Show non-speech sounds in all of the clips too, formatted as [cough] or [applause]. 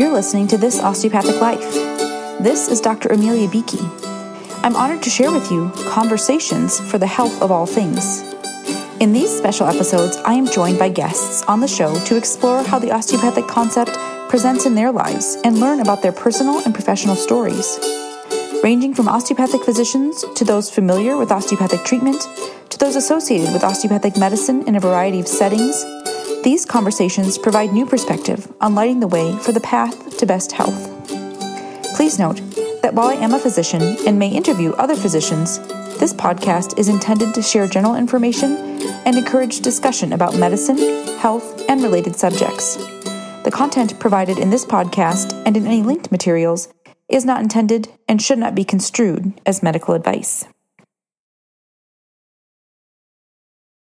You're listening to This Osteopathic Life. This is Dr. Amelia Beakey. I'm honored to share with you conversations for the health of all things. In these special episodes, I am joined by guests on the show to explore how the osteopathic concept presents in their lives and learn about their personal and professional stories. Ranging from osteopathic physicians to those familiar with osteopathic treatment to those associated with osteopathic medicine in a variety of settings, these conversations provide new perspective on lighting the way for the path to best health. Please note that while I am a physician and may interview other physicians, this podcast is intended to share general information and encourage discussion about medicine, health, and related subjects. The content provided in this podcast and in any linked materials is not intended and should not be construed as medical advice.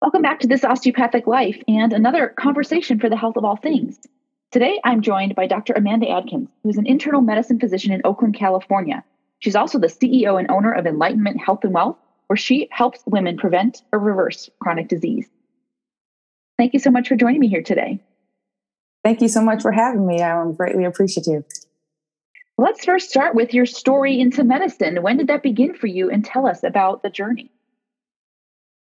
Welcome back to This Osteopathic Life and another conversation for the health of all things. Today, I'm joined by Dr. Amanda Adkins, who's an internal medicine physician in Oakland, California. She's also the CEO and owner of Enlightenment Health and Wealth, where she helps women prevent or reverse chronic disease. Thank you so much for joining me here today. Thank you so much for having me. I'm greatly appreciative. Let's first start with your story into medicine. When did that begin for you? And tell us about the journey.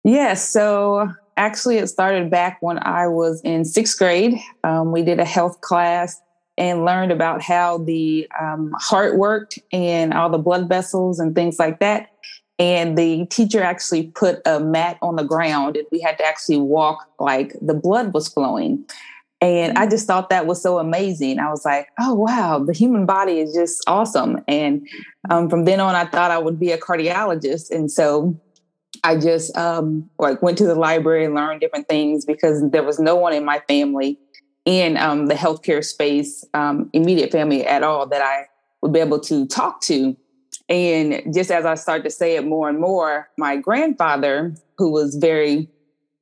Yes. So actually, it started back when I was in sixth grade. Um, we did a health class and learned about how the um, heart worked and all the blood vessels and things like that. And the teacher actually put a mat on the ground and we had to actually walk like the blood was flowing. And I just thought that was so amazing. I was like, oh, wow, the human body is just awesome. And um, from then on, I thought I would be a cardiologist. And so I just um, like went to the library and learned different things because there was no one in my family in um, the healthcare space, um, immediate family at all that I would be able to talk to. And just as I started to say it more and more, my grandfather, who was very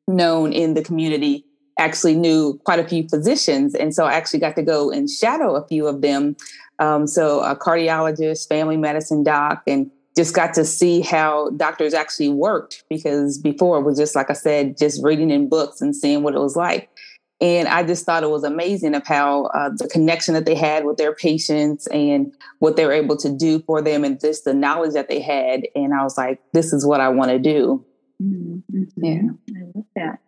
known in the community, actually knew quite a few physicians. And so I actually got to go and shadow a few of them. Um, so a cardiologist, family medicine doc, and just got to see how doctors actually worked because before it was just like I said, just reading in books and seeing what it was like. And I just thought it was amazing of how uh, the connection that they had with their patients and what they were able to do for them and just the knowledge that they had. And I was like, this is what I want to do. Mm-hmm. Yeah. I love that.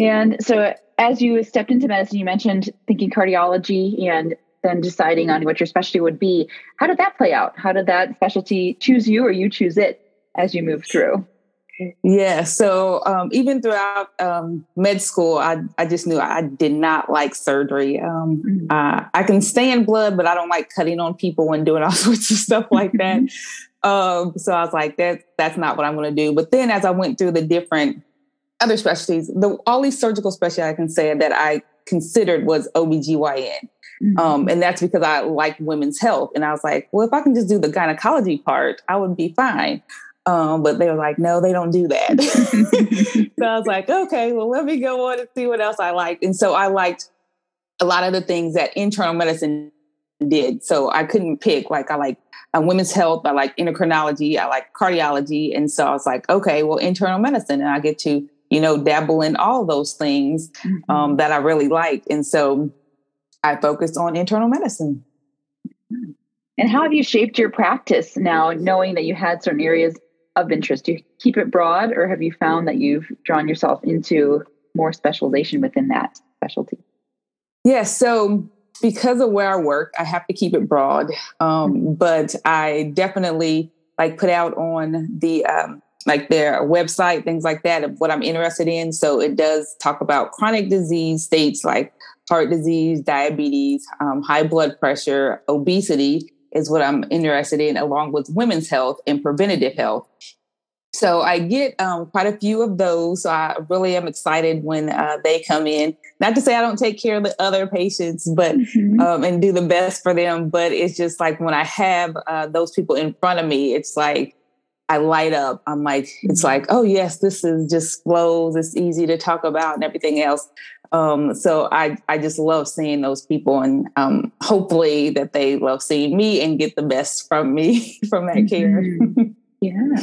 And so as you stepped into medicine, you mentioned thinking cardiology and then deciding on what your specialty would be. How did that play out? How did that specialty choose you or you choose it as you move through? Yeah, so um, even throughout um, med school, I, I just knew I did not like surgery. Um, mm-hmm. uh, I can stand blood, but I don't like cutting on people and doing all [laughs] sorts of stuff like that. Um, so I was like, that that's not what I'm going to do. But then as I went through the different other specialties, the all these surgical specialties I can say that I considered was OBGYN. Mm-hmm. Um, and that's because I like women's health. And I was like, well, if I can just do the gynecology part, I would be fine. Um, but they were like, no, they don't do that. [laughs] so I was like, okay, well, let me go on and see what else I liked. And so I liked a lot of the things that internal medicine did. So I couldn't pick. Like I like uh, women's health, I like endocrinology, I like cardiology. And so I was like, okay, well, internal medicine. And I get to, you know, dabble in all those things mm-hmm. um, that I really liked. And so I focused on internal medicine. And how have you shaped your practice now, knowing that you had certain areas of interest? Do you keep it broad, or have you found that you've drawn yourself into more specialization within that specialty? Yes. Yeah, so because of where I work, I have to keep it broad. Um, mm-hmm. but I definitely like put out on the um, like their website, things like that, of what I'm interested in. So it does talk about chronic disease states like heart disease, diabetes, um, high blood pressure, obesity is what I'm interested in, along with women's health and preventative health. So I get um, quite a few of those. So I really am excited when uh, they come in. Not to say I don't take care of the other patients, but mm-hmm. um, and do the best for them. But it's just like when I have uh, those people in front of me, it's like I light up. I'm like, it's mm-hmm. like, oh yes, this is just flows. It's easy to talk about and everything else. Um, so I, I just love seeing those people and um, hopefully that they love seeing me and get the best from me [laughs] from that care. Mm-hmm. yeah.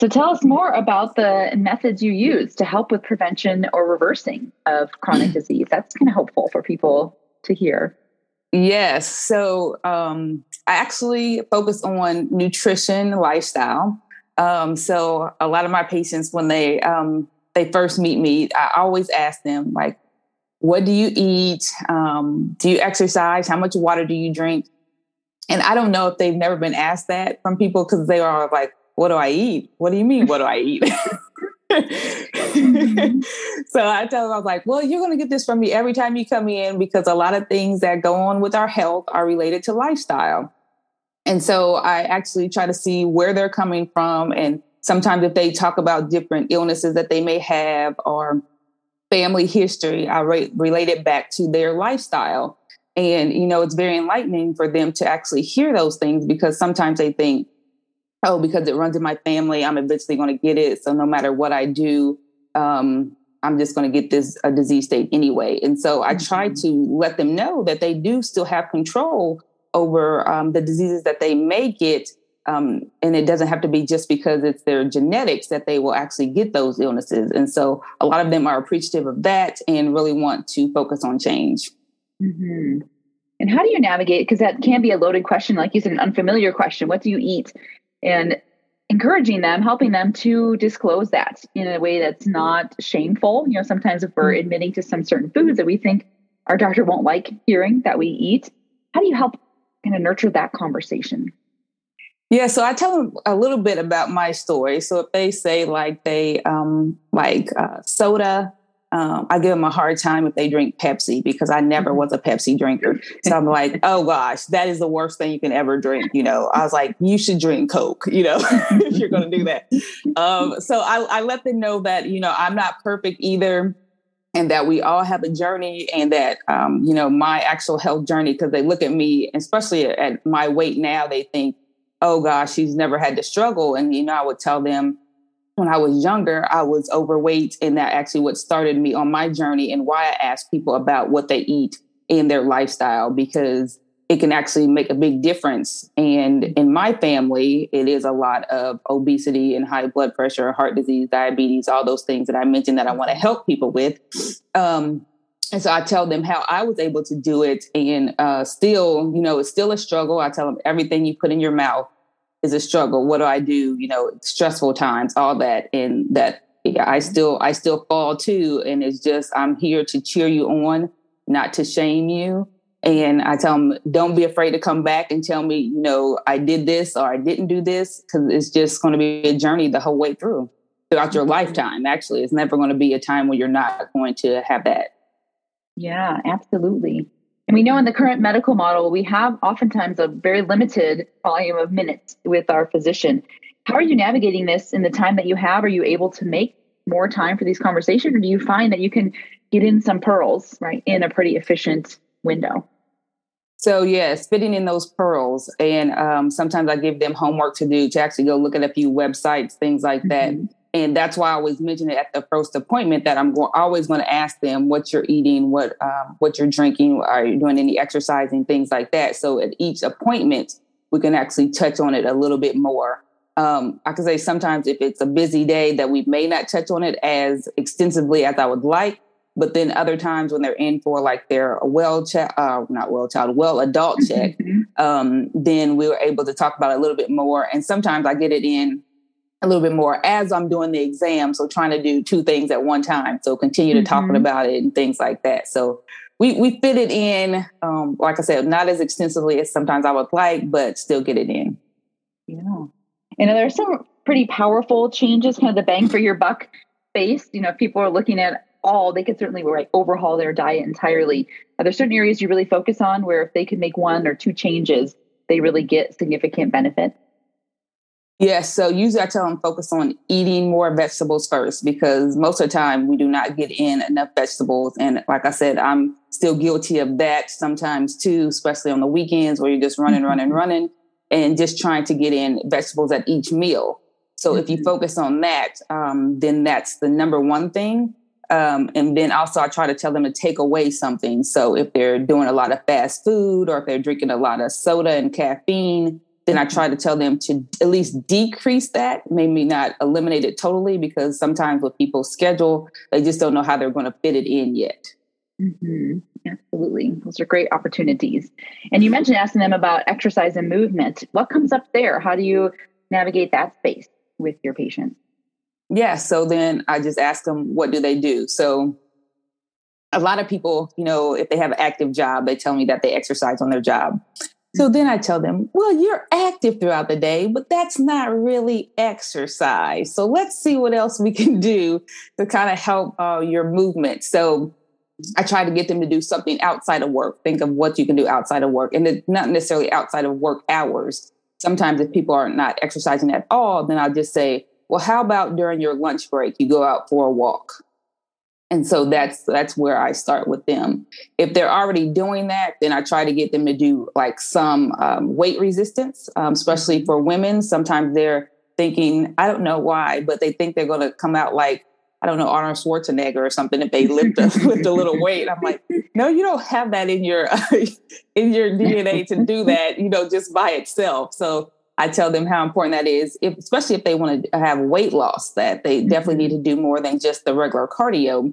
So tell us more about the methods you use to help with prevention or reversing of chronic [clears throat] disease. That's kind of helpful for people to hear. Yes. So um, I actually focus on nutrition, lifestyle. Um, so a lot of my patients, when they um, they first meet me, I always ask them like, "What do you eat? Um, do you exercise? How much water do you drink?" And I don't know if they've never been asked that from people because they are like, "What do I eat? What do you mean? What do I eat?" mm-hmm. [laughs] so I tell them, I was like, well, you're going to get this from me every time you come in because a lot of things that go on with our health are related to lifestyle. And so I actually try to see where they're coming from. And sometimes if they talk about different illnesses that they may have or family history, I re- relate it back to their lifestyle. And, you know, it's very enlightening for them to actually hear those things because sometimes they think, oh, because it runs in my family, I'm eventually going to get it. So no matter what I do, um, I'm just going to get this a disease state anyway. And so I try mm-hmm. to let them know that they do still have control over um, the diseases that they may get. Um, and it doesn't have to be just because it's their genetics that they will actually get those illnesses. And so a lot of them are appreciative of that and really want to focus on change. Mm-hmm. And how do you navigate? Because that can be a loaded question, like you said, an unfamiliar question. What do you eat? and encouraging them, helping them to disclose that in a way that's not shameful. You know, sometimes if we're mm-hmm. admitting to some certain foods that we think our doctor won't like hearing that we eat, how do you help kind of nurture that conversation? Yeah, so I tell them a little bit about my story. So if they say like they um, like uh, soda, um, I give them a hard time if they drink Pepsi because I never mm-hmm. was a Pepsi drinker. So I'm like, [laughs] oh gosh, that is the worst thing you can ever drink. You know, I was like, you should drink Coke, you know, [laughs] if you're going to do that. Um, so I, I let them know that, you know, I'm not perfect either and that we all have a journey and that um, you know my actual health journey because they look at me especially at my weight now they think oh gosh she's never had to struggle and you know i would tell them when I was younger, I was overweight, and that actually what started me on my journey and why I ask people about what they eat in their lifestyle because it can actually make a big difference. And in my family, it is a lot of obesity and high blood pressure, heart disease, diabetes, all those things that I mentioned that I want to help people with. Um, and so I tell them how I was able to do it, and uh, still, you know, it's still a struggle. I tell them everything you put in your mouth is a struggle. What do I do? You know, stressful times, all that, and that yeah, I still I still fall too. And it's just I'm here to cheer you on, not to shame you. And I tell them, don't be afraid to come back and tell me, you know, I did this or I didn't do this, because it's just going to be a journey the whole way through, throughout your mm-hmm. lifetime. Actually, it's never going to be a time when you're not going to have that. Yeah, absolutely. And we know in the current medical model, we have oftentimes a very limited volume of minutes with our physician. How are you navigating this in the time that you have? Are you able to make more time for these conversations, or do you find that you can get in some pearls, right, in a pretty efficient window? So yes, fitting in those pearls, and um, sometimes I give them homework to do to actually go look at a few websites, things like that, mm-hmm and that's why I always mention it at the first appointment that I'm go- always going to ask them what you're eating, what um, what you're drinking, are you doing any exercising, things like that. So at each appointment, we can actually touch on it a little bit more. Um, I can say sometimes if it's a busy day that we may not touch on it as extensively as I would like, but then other times when they're in for like their well check, uh, not well child, well adult check, mm-hmm. um, then we were able to talk about it a little bit more. And sometimes I get it in a little bit more as I'm doing the exam. So trying to do two things at one time. So continue to mm-hmm. talking about it and things like that. So we we fit it in, um, like I said, not as extensively as sometimes I would like, but still get it in. Yeah. And there are some pretty powerful changes, kind of the bang for your buck based. You know, if people are looking at all, they could certainly like overhaul their diet entirely. Are there certain areas you really focus on where if they could make one or two changes, they really get significant benefit? Yes. So usually I tell them focus on eating more vegetables first because most of the time we do not get in enough vegetables. And like I said, I'm still guilty of that sometimes too, especially on the weekends where you're just running, mm-hmm. running, running, and just trying to get in vegetables at each meal. So mm-hmm. if you mm-hmm. focus on that, um, then that's the number one thing. Um, and then also I try to tell them to take away something. So if they're doing a lot of fast food or if they're drinking a lot of soda and caffeine, then I try to tell them to at least decrease that, maybe not eliminate it totally, because sometimes with people's schedule, they just don't know how they're going to fit it in yet. Mm-hmm. Absolutely. Those are great opportunities. And you mentioned asking them about exercise and movement. What comes up there? How do you navigate that space with your patients? Yeah. So then I just ask them, what do they do? So a lot of people, you know, if they have an active job, they tell me that they exercise on their job. So then I tell them, well, you're active throughout the day, but that's not really exercise. So let's see what else we can [laughs] do to kind of help uh, your movement. So I try to get them to do something outside of work. Think of what you can do outside of work and it's not necessarily outside of work hours. Sometimes if people are not exercising at all, then I'll just say, well, how about during your lunch break, you go out for a walk? And so that's that's where I start with them. If they're already doing that, then I try to get them to do like some um, weight resistance, um, especially for women. Sometimes they're thinking, I don't know why, but they think they're going to come out like I don't know Arnold Schwarzenegger or something if they lift a, [laughs] lift a little weight. I'm like, no, you don't have that in your [laughs] in your DNA to do [laughs] that. You know, just by itself. So I tell them how important that is, if, especially if they want to have weight loss. That they definitely need to do more than just the regular cardio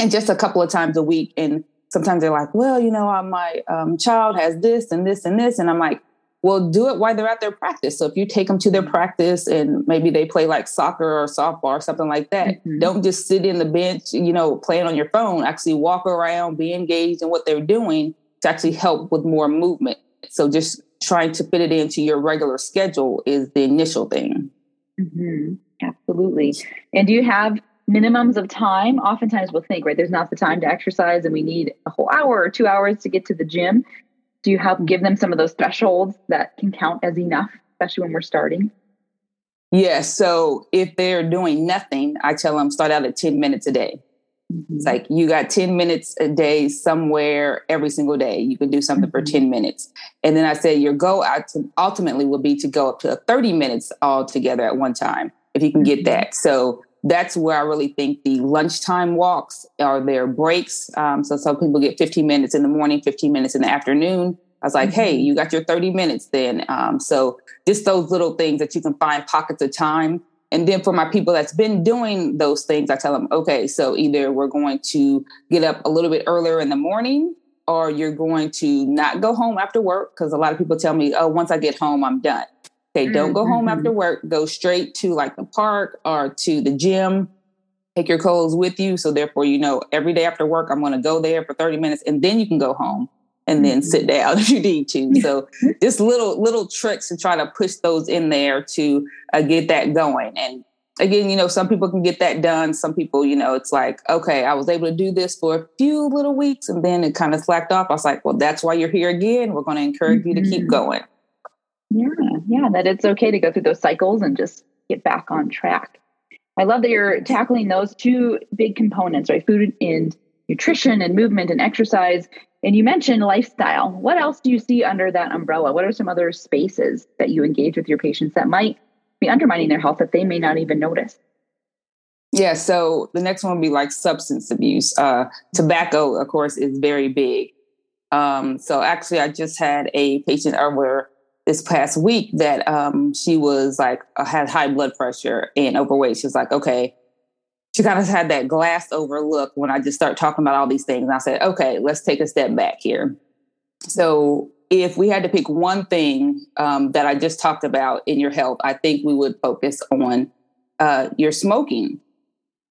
and just a couple of times a week. And sometimes they're like, well, you know, uh, my um, child has this and this and this. And I'm like, well, do it while they're at their practice. So if you take them to their practice and maybe they play like soccer or softball or something like that, mm-hmm. don't just sit in the bench, you know, playing on your phone. Actually walk around, be engaged in what they're doing to actually help with more movement. So just trying to fit it into your regular schedule is the initial thing. Mm-hmm. Absolutely. And do you have minimums of time. Oftentimes we'll think right there's not the time to exercise and we need a whole hour or two hours to get to the gym. Do you help give them some of those thresholds that can count as enough especially when we're starting? Yes yeah, so if they're doing nothing i tell them start out at 10 minutes a day. Mm-hmm. it's like you got 10 minutes a day somewhere every single day. You can do something mm-hmm. for 10 minutes. And then i say your goal ultimately will be to go up to 30 minutes all together at one time if you can get mm-hmm. that. So that's where I really think the lunchtime walks are their breaks. Um, so some people get 15 minutes in the morning, 15 minutes in the afternoon. I was like, mm-hmm. hey, you got your 30 minutes then. Um, so just those little things that you can find pockets of time. And then for my people that's been doing those things, I tell them, okay, so either we're going to get up a little bit earlier in the morning or you're going to not go home after work. Cause a lot of people tell me, oh, once I get home, I'm done. Okay, mm-hmm. don't go home after mm-hmm. work. Go straight to like the park or to the gym. Take your clothes with you. So therefore, you know, every day after work, I'm going to go there for 30 minutes and then you can go home and then sit mm-hmm. down [laughs] if you need to. [laughs] So just little little tricks to try to push those in there to uh, get that going. And again, you know, some people can get that done. Some people, you know, it's like, okay, I was able to do this for a few little weeks and then it kind of slacked off. I was like, well, that's why you're here again. We're going to encourage mm-hmm. you to keep going. Yeah, yeah, that it's okay to go through those cycles and just get back on track. I love that you're tackling those two big components, right? Food and nutrition and movement and exercise. And you mentioned lifestyle. What else do you see under that umbrella? What are some other spaces that you engage with your patients that might be undermining their health that they may not even notice? Yeah, so the next one would be like substance abuse. Uh, tobacco, of course, is very big. Um, so actually, I just had a patient over this past week that um, she was like uh, had high blood pressure and overweight. She was like, okay. She kind of had that glass over look when I just start talking about all these things. And I said, okay, let's take a step back here. So if we had to pick one thing um, that I just talked about in your health, I think we would focus on uh, your smoking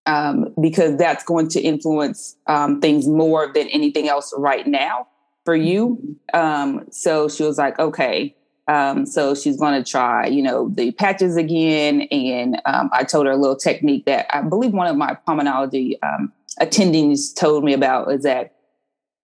um, because that's going to influence um, things more than anything else right now for you. Mm-hmm. Um, so she was like, okay, um, so she's going to try, you know, the patches again. And um, I told her a little technique that I believe one of my pulmonology um, attendings told me about is that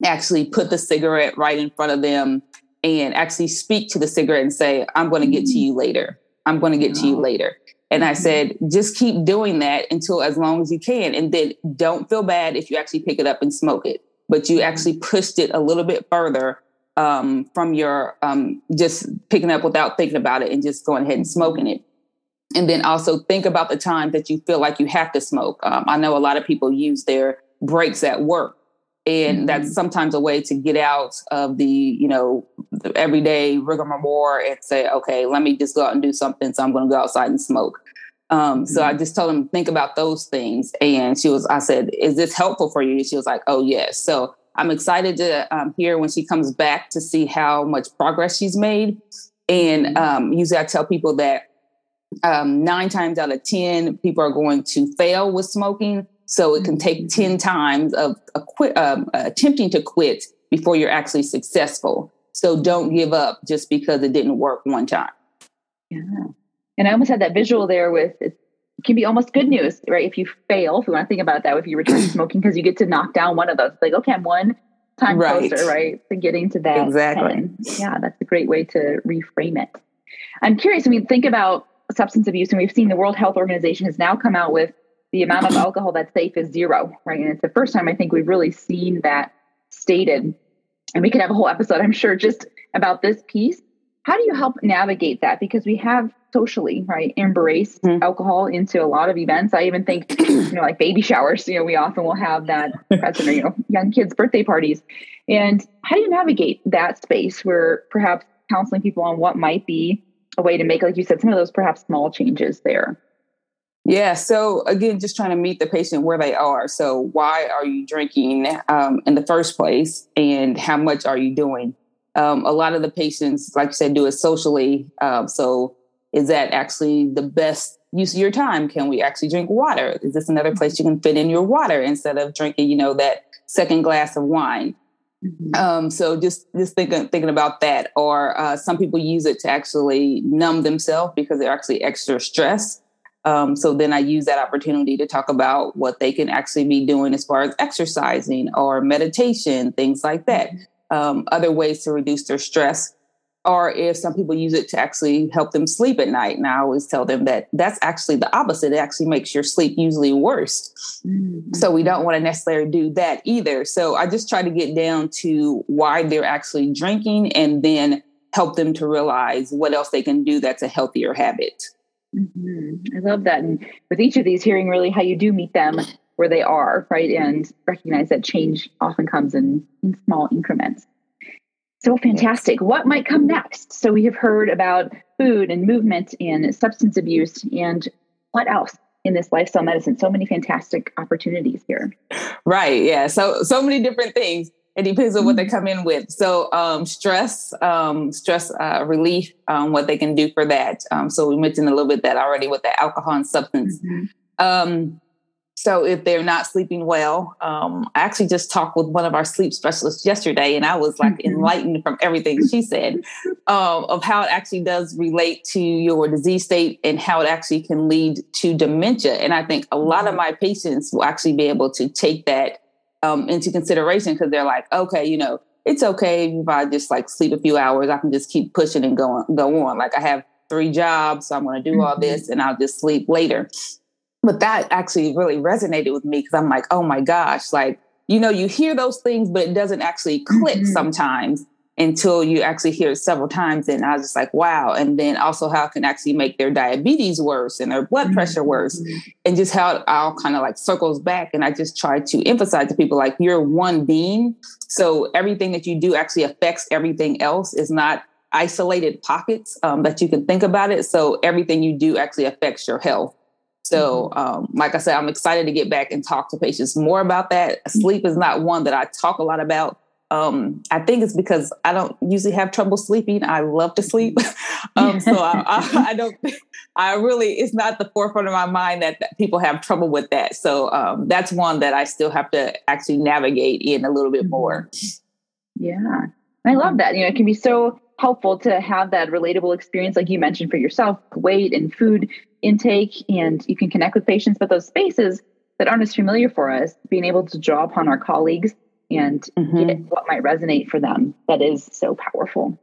actually put the cigarette right in front of them and actually speak to the cigarette and say, I'm going to get to you later. I'm going to get to you later. And I mm-hmm. said, just keep doing that until as long as you can. And then don't feel bad if you actually pick it up and smoke it, but you actually pushed it a little bit further um, from your um, just picking up without thinking about it and just going ahead and smoking it. And then also think about the time that you feel like you have to smoke. Um, I know a lot of people use their breaks at work, and mm-hmm. that's sometimes a way to get out of the you know the everyday rigmarole and say, okay, let me just go out and do something. So I'm going to go outside and smoke. Um, mm-hmm. So I mm-hmm. just told him think about those things, and she was. I said, "Is this helpful for you?" She was like, "Oh yes." So I'm excited to um, hear when she comes back to see how much progress she's made. And mm-hmm. um, usually I tell people that um, nine times out of 10, people are going to fail with smoking. So it can take mm-hmm. 10 times of quit, um, attempting to quit before you're actually successful. So don't give up just because it didn't work one time. Yeah. And I almost had that visual there with it can be almost good news, right? If you fail, if you want to think about that, if you return to smoking, because you get to knock down one of those. like, okay, I'm one time right. closer, right? To getting to that. Exactly. 10. Yeah, that's a great way to reframe it. I'm curious, I mean, think about substance abuse, and we've seen the World Health Organization has now come out with the amount of alcohol that's safe is zero, right? And it's the first time I think we've really seen that stated. And we could have a whole episode, I'm sure, just about this piece. How do you help navigate that? Because we have socially, right, embrace mm-hmm. alcohol into a lot of events. I even think, [clears throat] you know, like baby showers, you know, we often will have that present or, you know, young kids' birthday parties. And how do you navigate that space where perhaps counseling people on what might be a way to make, like you said, some of those perhaps small changes there? Yeah. So again, just trying to meet the patient where they are. So why are you drinking um, in the first place, and how much are you doing? Um, a lot of the patients, like you said, do it socially. Um, so is that actually the best use of your time? Can we actually drink water? Is this another place you can fit in your water instead of drinking, you know, that second glass of wine? Mm-hmm. Um, so just just thinking thinking about that, or uh, some people use it to actually numb themselves because they're actually extra stressed. Um, so then I use that opportunity to talk about what they can actually be doing as far as exercising or meditation, things like that. Um, other ways to reduce their stress. Or if some people use it to actually help them sleep at night. And I always tell them that that's actually the opposite. It actually makes your sleep usually worse. Mm-hmm. So we don't want to necessarily do that either. So I just try to get down to why they're actually drinking and then help them to realize what else they can do that's a healthier habit. Mm-hmm. I love that. And with each of these, hearing really how you do meet them where they are, right? And recognize that change often comes in, in small increments. So fantastic. What might come next? So we have heard about food and movement and substance abuse and what else? in this lifestyle medicine so many fantastic opportunities here right yeah so so many different things it depends on what they mm-hmm. come in with. So um, stress, um, stress uh, relief, um, what they can do for that. Um, so we mentioned a little bit that already with the alcohol and substance. Mm-hmm. Um, so if they're not sleeping well, um, I actually just talked with one of our sleep specialists yesterday, and I was like mm-hmm. enlightened from everything she said [laughs] of how it actually does relate to your disease state and how it actually can lead to dementia. And I think a lot of mm-hmm. my patients will actually be able to take that um, into consideration because they're like, okay, you know, it's okay if I just like sleep a few hours. I can just keep pushing and go on, go on. Like I have three jobs, so I'm going to do mm-hmm. all this, and I'll just sleep later. But that actually really resonated with me because I'm like, oh my gosh, like you know, you hear those things, but it doesn't actually click mm-hmm. sometimes until you actually hear it several times. And I was just like, wow. And then also how it can actually make their diabetes worse and their blood pressure mm-hmm. worse. And just how it all kind of like circles back. And I just try to emphasize to people like you're one being. So everything that you do actually affects everything else is not isolated pockets um, that you can think about it. So everything you do actually affects your health. So, mm-hmm. um, like I said, I'm excited to get back and talk to patients more about that. Sleep is not one that I talk a lot about um, I think it's because I don't usually have trouble sleeping. I love to sleep. [laughs] um, so I, I, I, don't, [laughs] I really, it's not the forefront of my mind that, that people have trouble with that. So um, that's one that I still have to actually navigate in a little bit more. Yeah. I love that. You know, it can be so helpful to have that relatable experience, like you mentioned for yourself, weight and food intake, and you can connect with patients, but those spaces that aren't as familiar for us, being able to draw upon our colleagues and mm-hmm. get what might resonate for them that is so powerful.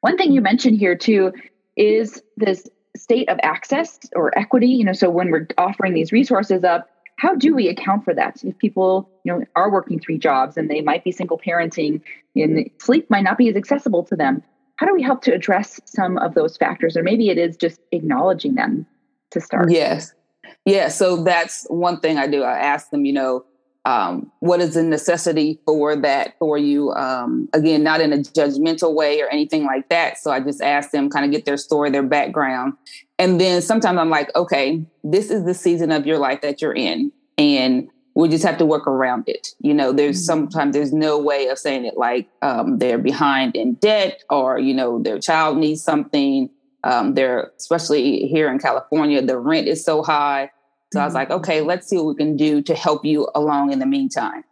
One thing you mentioned here too is this state of access or equity, you know, so when we're offering these resources up, how do we account for that? If people, you know, are working three jobs and they might be single parenting and sleep might not be as accessible to them, how do we help to address some of those factors? Or maybe it is just acknowledging them to start. Yes. Yeah. So that's one thing I do. I ask them, you know, um, what is the necessity for that for you um, again not in a judgmental way or anything like that so i just ask them kind of get their story their background and then sometimes i'm like okay this is the season of your life that you're in and we just have to work around it. You know, there's mm-hmm. sometimes there's no way of saying it like um, they're behind in debt or, you know, their child needs something. Um, they're, especially here in California, the rent is so high. So mm-hmm. I was like, mm-hmm. okay, let's see what we can do to help you along in the meantime.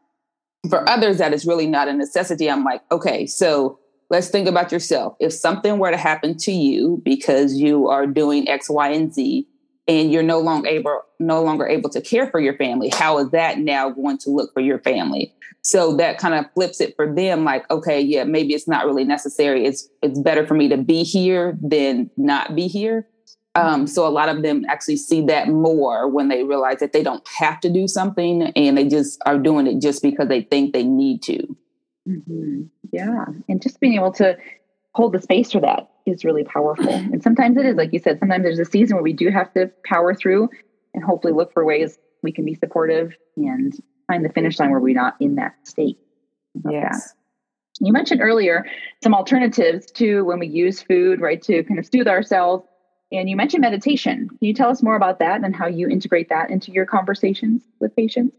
For others, that is really not a necessity. I'm like, okay, so let's think about yourself. If something were to happen to you because you are doing X, Y, and Z, and you're no longer able no longer able to care for your family how is that now going to look for your family so that kind of flips it for them like okay yeah maybe it's not really necessary it's it's better for me to be here than not be here um, so a lot of them actually see that more when they realize that they don't have to do something and they just are doing it just because they think they need to mm-hmm. yeah and just being able to hold the space for that is really powerful. [clears throat] And sometimes it is, like you said, sometimes there's a season where we do have to power through and hopefully look for ways we can be supportive and find the finish line where we're not in that state. Yes. That. You mentioned earlier some alternatives to when we use food, right, to kind of soothe ourselves. And you mentioned meditation. Can you tell us more about that and how you integrate that into your conversations with patients?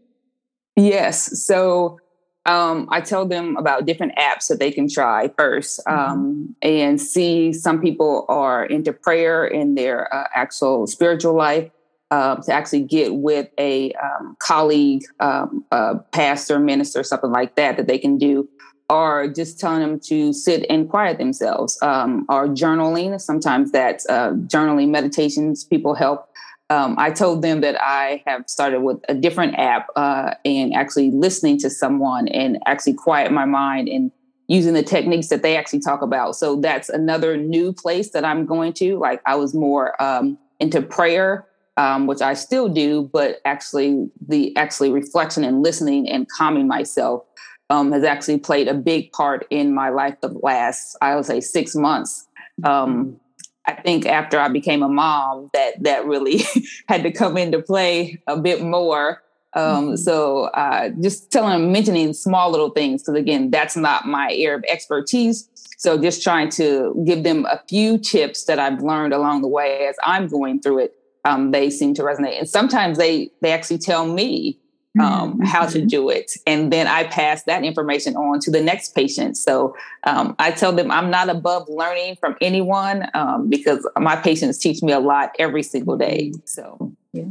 Yes. So um, I tell them about different apps that they can try 1st mm-hmm. um, and see some people are into prayer in their uh, actual spiritual life. Uh, to actually get with a um, colleague, um, a pastor, minister, something like that, that they can do, or just telling them to sit and quiet themselves, um, or journaling. Sometimes that's uh, journaling meditations. People help um, I told them that I have started with a different app uh, and actually listening to someone and actually quiet my mind and using the techniques that they actually talk about. So that's another new place that I'm going to. Like I was more um, into prayer, um, which I still do, but actually the actually reflection and listening and calming myself um, has actually played a big part in my life the last, I would say, six months. Um, I think after I became a mom, that that really [laughs] had to come into play a bit more. Um, mm-hmm. So uh, just telling mentioning small little things, because again, that's not my area of expertise. So just trying to give them a few tips that I've learned along the way as I'm going through it. Um, they seem to resonate, and sometimes they they actually tell me um, mm-hmm. how to mm-hmm. do it. And then I pass that information on to the next patient. So um, I tell them I'm not above learning from anyone um, because my patients teach me a lot every single day. Mm-hmm. So. Yeah,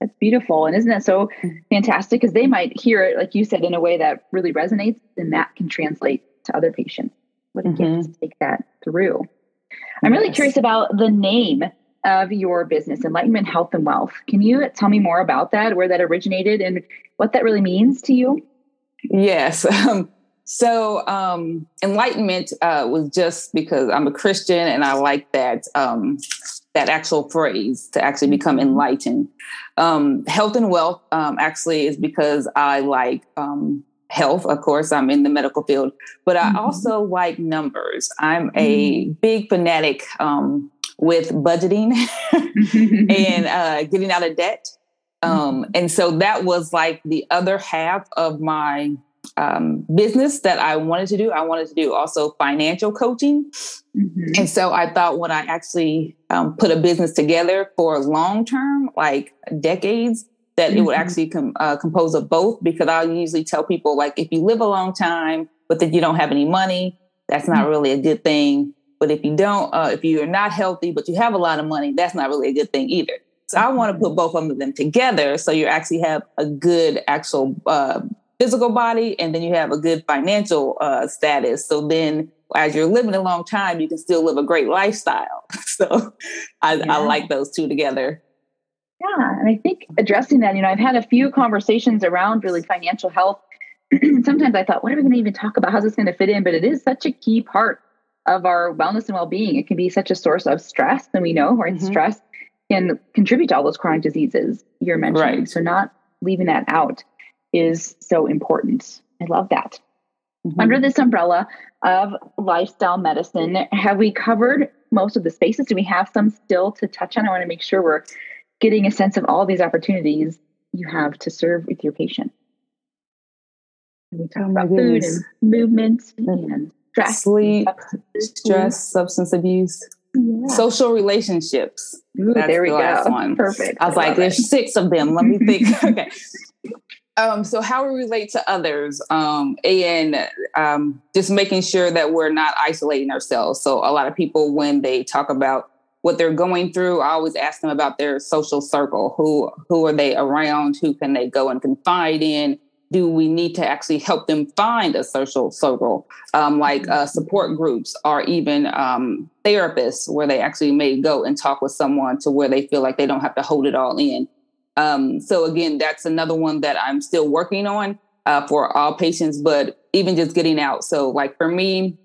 that's beautiful. And isn't that so mm-hmm. fantastic? Because they might hear it, like you said, in a way that really resonates, and that can translate to other patients. What a mm-hmm. gift to take that through. I'm really curious about the name of your business, Enlightenment Health and Wealth. Can you tell me more about that, where that originated, and what that really means to you? Yes. [laughs] Um, so, um, enlightenment uh, was just because I'm a Christian and I like that um, that actual phrase to actually become mm-hmm. enlightened. Um, health and wealth um, actually is because I like um, health. Of course, I'm in the medical field, but I mm-hmm. also like numbers. I'm a mm-hmm. big fanatic um, with budgeting [laughs] and uh, getting out of debt. Um, mm-hmm. and so that was like the other half of my um, business that I wanted to do. I wanted to do also financial coaching. Mm-hmm. And so I thought when I actually um, put a business together for long term, like decades, that mm-hmm. it would mm-hmm. actually com- uh, compose of both because I usually tell people like if you live a long time but then you don't have any money, that's not mm-hmm. really a good thing. But if you don't, uh, if you're not healthy, but you have a lot of money, that's not really a good thing either. So I want to put both of them together so you actually have a good actual uh, physical body and then you have a good financial uh, status. So then as you're living a long time, you can still live a great lifestyle. [laughs] so I, yeah. I like those two together. Yeah. And I think addressing that, you know, I've had a few conversations around really financial health. [clears throat] Sometimes I thought, what are we going to even talk about? How's this going to fit in? But it is such a key part of our wellness and well-being. It can be such a source of stress and we know right? Mm-hmm. stress can contribute to all those chronic diseases you're mentioning. Right. so not leaving that out is so important. I love that. Mm-hmm. under this umbrella of lifestyle medicine have we covered most of the spaces? Do we have some still to touch on? I want to make sure we're getting a sense of all these opportunities you have to serve with your patient. We talk oh about food and movement and stress, sleep, stress, substance abuse, yeah. social relationships. Ooh, there we the go. One. Perfect. I was I like, there's six of them. Let me [laughs] think. [laughs] okay. Um, so how we relate to others um, and um, just making sure that we're not isolating ourselves. So a lot of people, when they talk about what they're going through, I always ask them about their social circle. Who who are they around? Who can they go and confide in? Do we need to actually help them find a social circle, um, like uh, support groups or even um, therapists, where they actually may go and talk with someone to where they feel like they don't have to hold it all in. Um, so again, that's another one that I'm still working on uh, for all patients, but even just getting out. So like for me,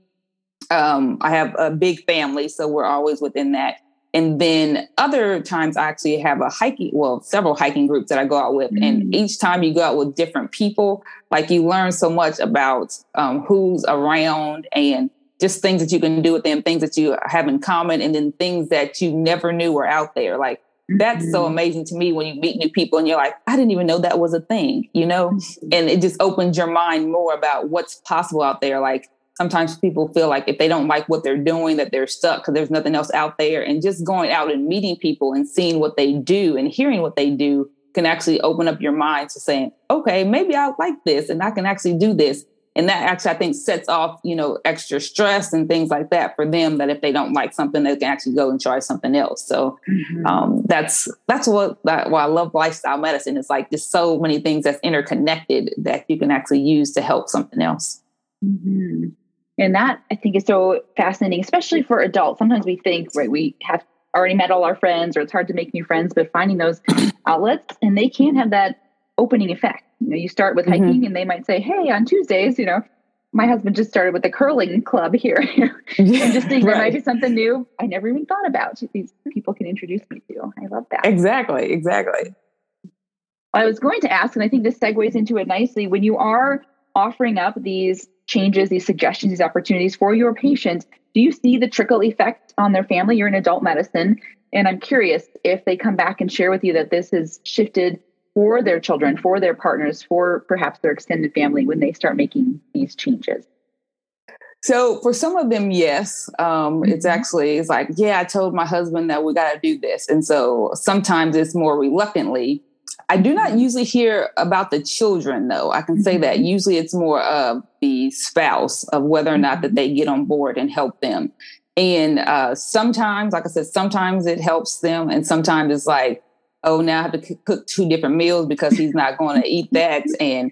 um, I have a big family, so we're always within that. And then other times I actually have a hiking, well, several hiking groups that I go out with. Mm. And each time you go out with different people, like you learn so much about um, who's around and just things that you can do with them, things that you have in common, and then things that you never knew were out there. Like that's mm-hmm. so amazing to me when you meet new people and you're like, I didn't even know that was a thing, you know? Mm-hmm. [laughs] And it just opens your mind more about what's possible out there. Like sometimes people feel like if they don't like what they're doing, that they're stuck because there's nothing else out there. And just going out and meeting people and seeing what they do and hearing what they do can actually open up your mind to saying, okay, maybe I like this and I can actually do this and that actually i think sets off you know extra stress and things like that for them that if they don't like something they can actually go and try something else so mm-hmm. um, that's that's what that, why i love lifestyle medicine it's like there's so many things that's interconnected that you can actually use to help something else mm-hmm. And that i think is so fascinating especially for adults sometimes we think right we have already met all our friends or it's hard to make new friends but finding those [clears throat] outlets and they can have that opening effect you know, you start with mm-hmm. hiking and they might say, Hey, on Tuesdays, you know, my husband just started with a curling club here. [laughs] and just think right. there might be something new I never even thought about. These people can introduce me to. I love that. Exactly. Exactly. I was going to ask, and I think this segues into it nicely. When you are offering up these changes, these suggestions, these opportunities for your patients, do you see the trickle effect on their family? You're in adult medicine. And I'm curious if they come back and share with you that this has shifted for their children, for their partners, for perhaps their extended family when they start making these changes? So for some of them, yes, um, mm-hmm. it's actually it's like, yeah, I told my husband that we got to do this, and so sometimes it's more reluctantly. I do not mm-hmm. usually hear about the children, though. I can mm-hmm. say that mm-hmm. usually it's more of the spouse of whether or not that mm-hmm. they get on board and help them. And uh, sometimes, like I said, sometimes it helps them, and sometimes it's like, oh, now I have to cook two different meals because he's not going to eat that. [laughs] And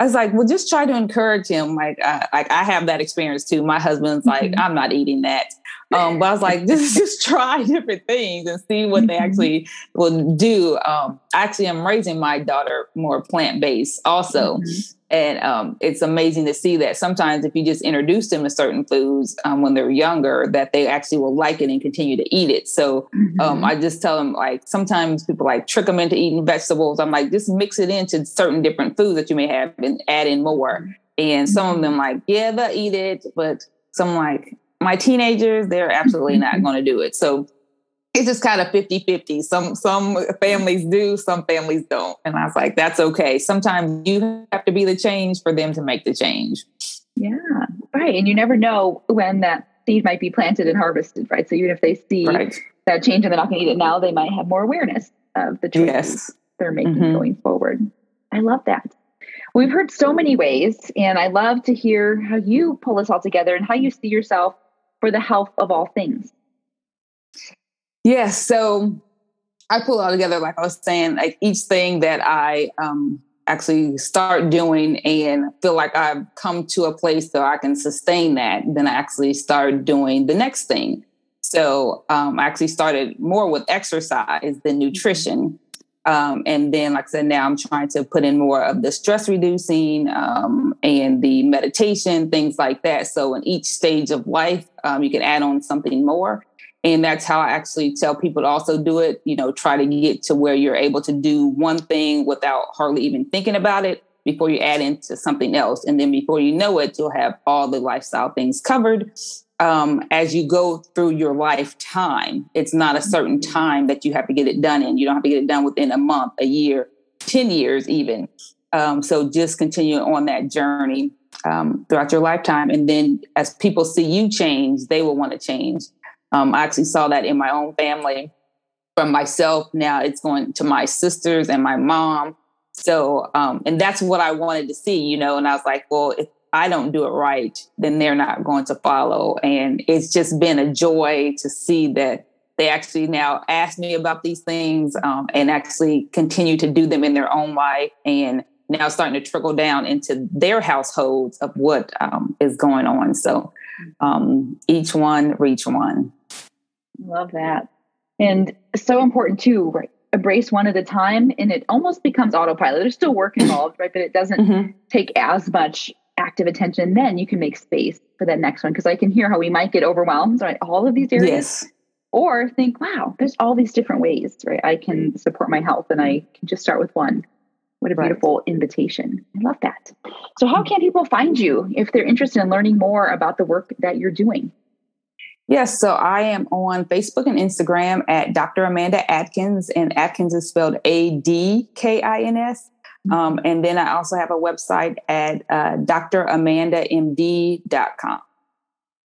I was like, well, just try to encourage him. Like, I, like I have that experience too. My husband's like, mm-hmm. I'm not eating that. Um, but I was like, [laughs] just just try different things and see what they mm-hmm. actually will do. Um, actually, I'm raising my daughter more plant based also. Mm-hmm. And um, it's amazing to see that sometimes if you just introduce them to certain foods um, when they're younger, that they actually will like it and continue to eat it. So um, mm-hmm. I just tell them like sometimes people like trick them into eating vegetables. I'm like just mix it into certain different foods that you may have and add in more. And some of them mm-hmm. like yeah they'll eat it, but some like my teenagers they're absolutely not mm-hmm. going to do it. So it's just kind of 50-50 some some families do some families don't and i was like that's okay sometimes you have to be the change for them to make the change yeah right and you never know when that seed might be planted and harvested right so even if they see right. that change and they're not going to eat it now they might have more awareness of the choices yes. they're making mm-hmm. going forward i love that we've heard so many ways and i love to hear how you pull this all together and how you see yourself for the health of all things Yes. So I pull it all together, like I was saying, like each thing that I um, actually start doing and feel like I've come to a place that I can sustain that, then I actually start doing the next thing. So um, I actually started more with exercise than nutrition. Um, and then, like I said, now I'm trying to put in more of the stress reducing um, and the meditation, things like that. So, in each stage of life, um, you can add on something more. And that's how I actually tell people to also do it. You know, try to get to where you're able to do one thing without hardly even thinking about it before you add into something else. And then before you know it, you'll have all the lifestyle things covered. Um, as you go through your lifetime, it's not a certain mm-hmm. time that you have to get it done in. You don't have to get it done within a month, a year, 10 years, even. Um, so just continue on that journey um, throughout your lifetime. And then as people see you change, they will want to change. Um, I actually saw that in my own family from myself. Now it's going to my sisters and my mom. so, um, and that's what I wanted to see, you know. And I was like, well, if I don't do it right, then they're not going to follow. And it's just been a joy to see that they actually now ask me about these things um, and actually continue to do them in their own life And now starting to trickle down into their households of what um, is going on. So um, each one reach one. Love that. And so important too, right? Embrace one at a time and it almost becomes autopilot. There's still work involved, right? But it doesn't mm-hmm. take as much active attention. Then you can make space for that next one. Cause I can hear how we might get overwhelmed, right? All of these areas. Yes. Or think, wow, there's all these different ways, right? I can support my health and I can just start with one. What a beautiful right. invitation. I love that. So, how can people find you if they're interested in learning more about the work that you're doing? Yes, so I am on Facebook and Instagram at Dr. Amanda Adkins, and Adkins is spelled A D K I N S. Mm-hmm. Um, and then I also have a website at uh, dramandamd.com.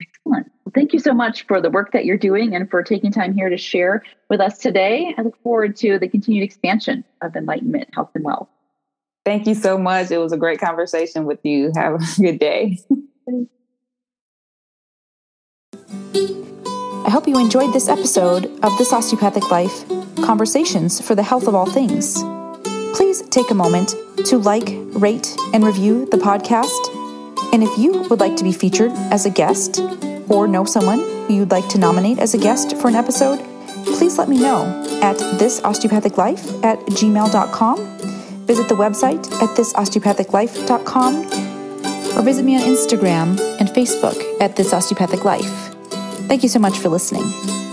Excellent. Well, thank you so much for the work that you're doing and for taking time here to share with us today. I look forward to the continued expansion of enlightenment, health, and wealth. Thank you so much. It was a great conversation with you. Have a good day. I hope you enjoyed this episode of This Osteopathic Life Conversations for the Health of All Things. Please take a moment to like, rate, and review the podcast. And if you would like to be featured as a guest or know someone you'd like to nominate as a guest for an episode, please let me know at thisosteopathiclife at gmail.com Visit the website at thisosteopathiclife.com or visit me on Instagram and Facebook at This Osteopathic Life. Thank you so much for listening.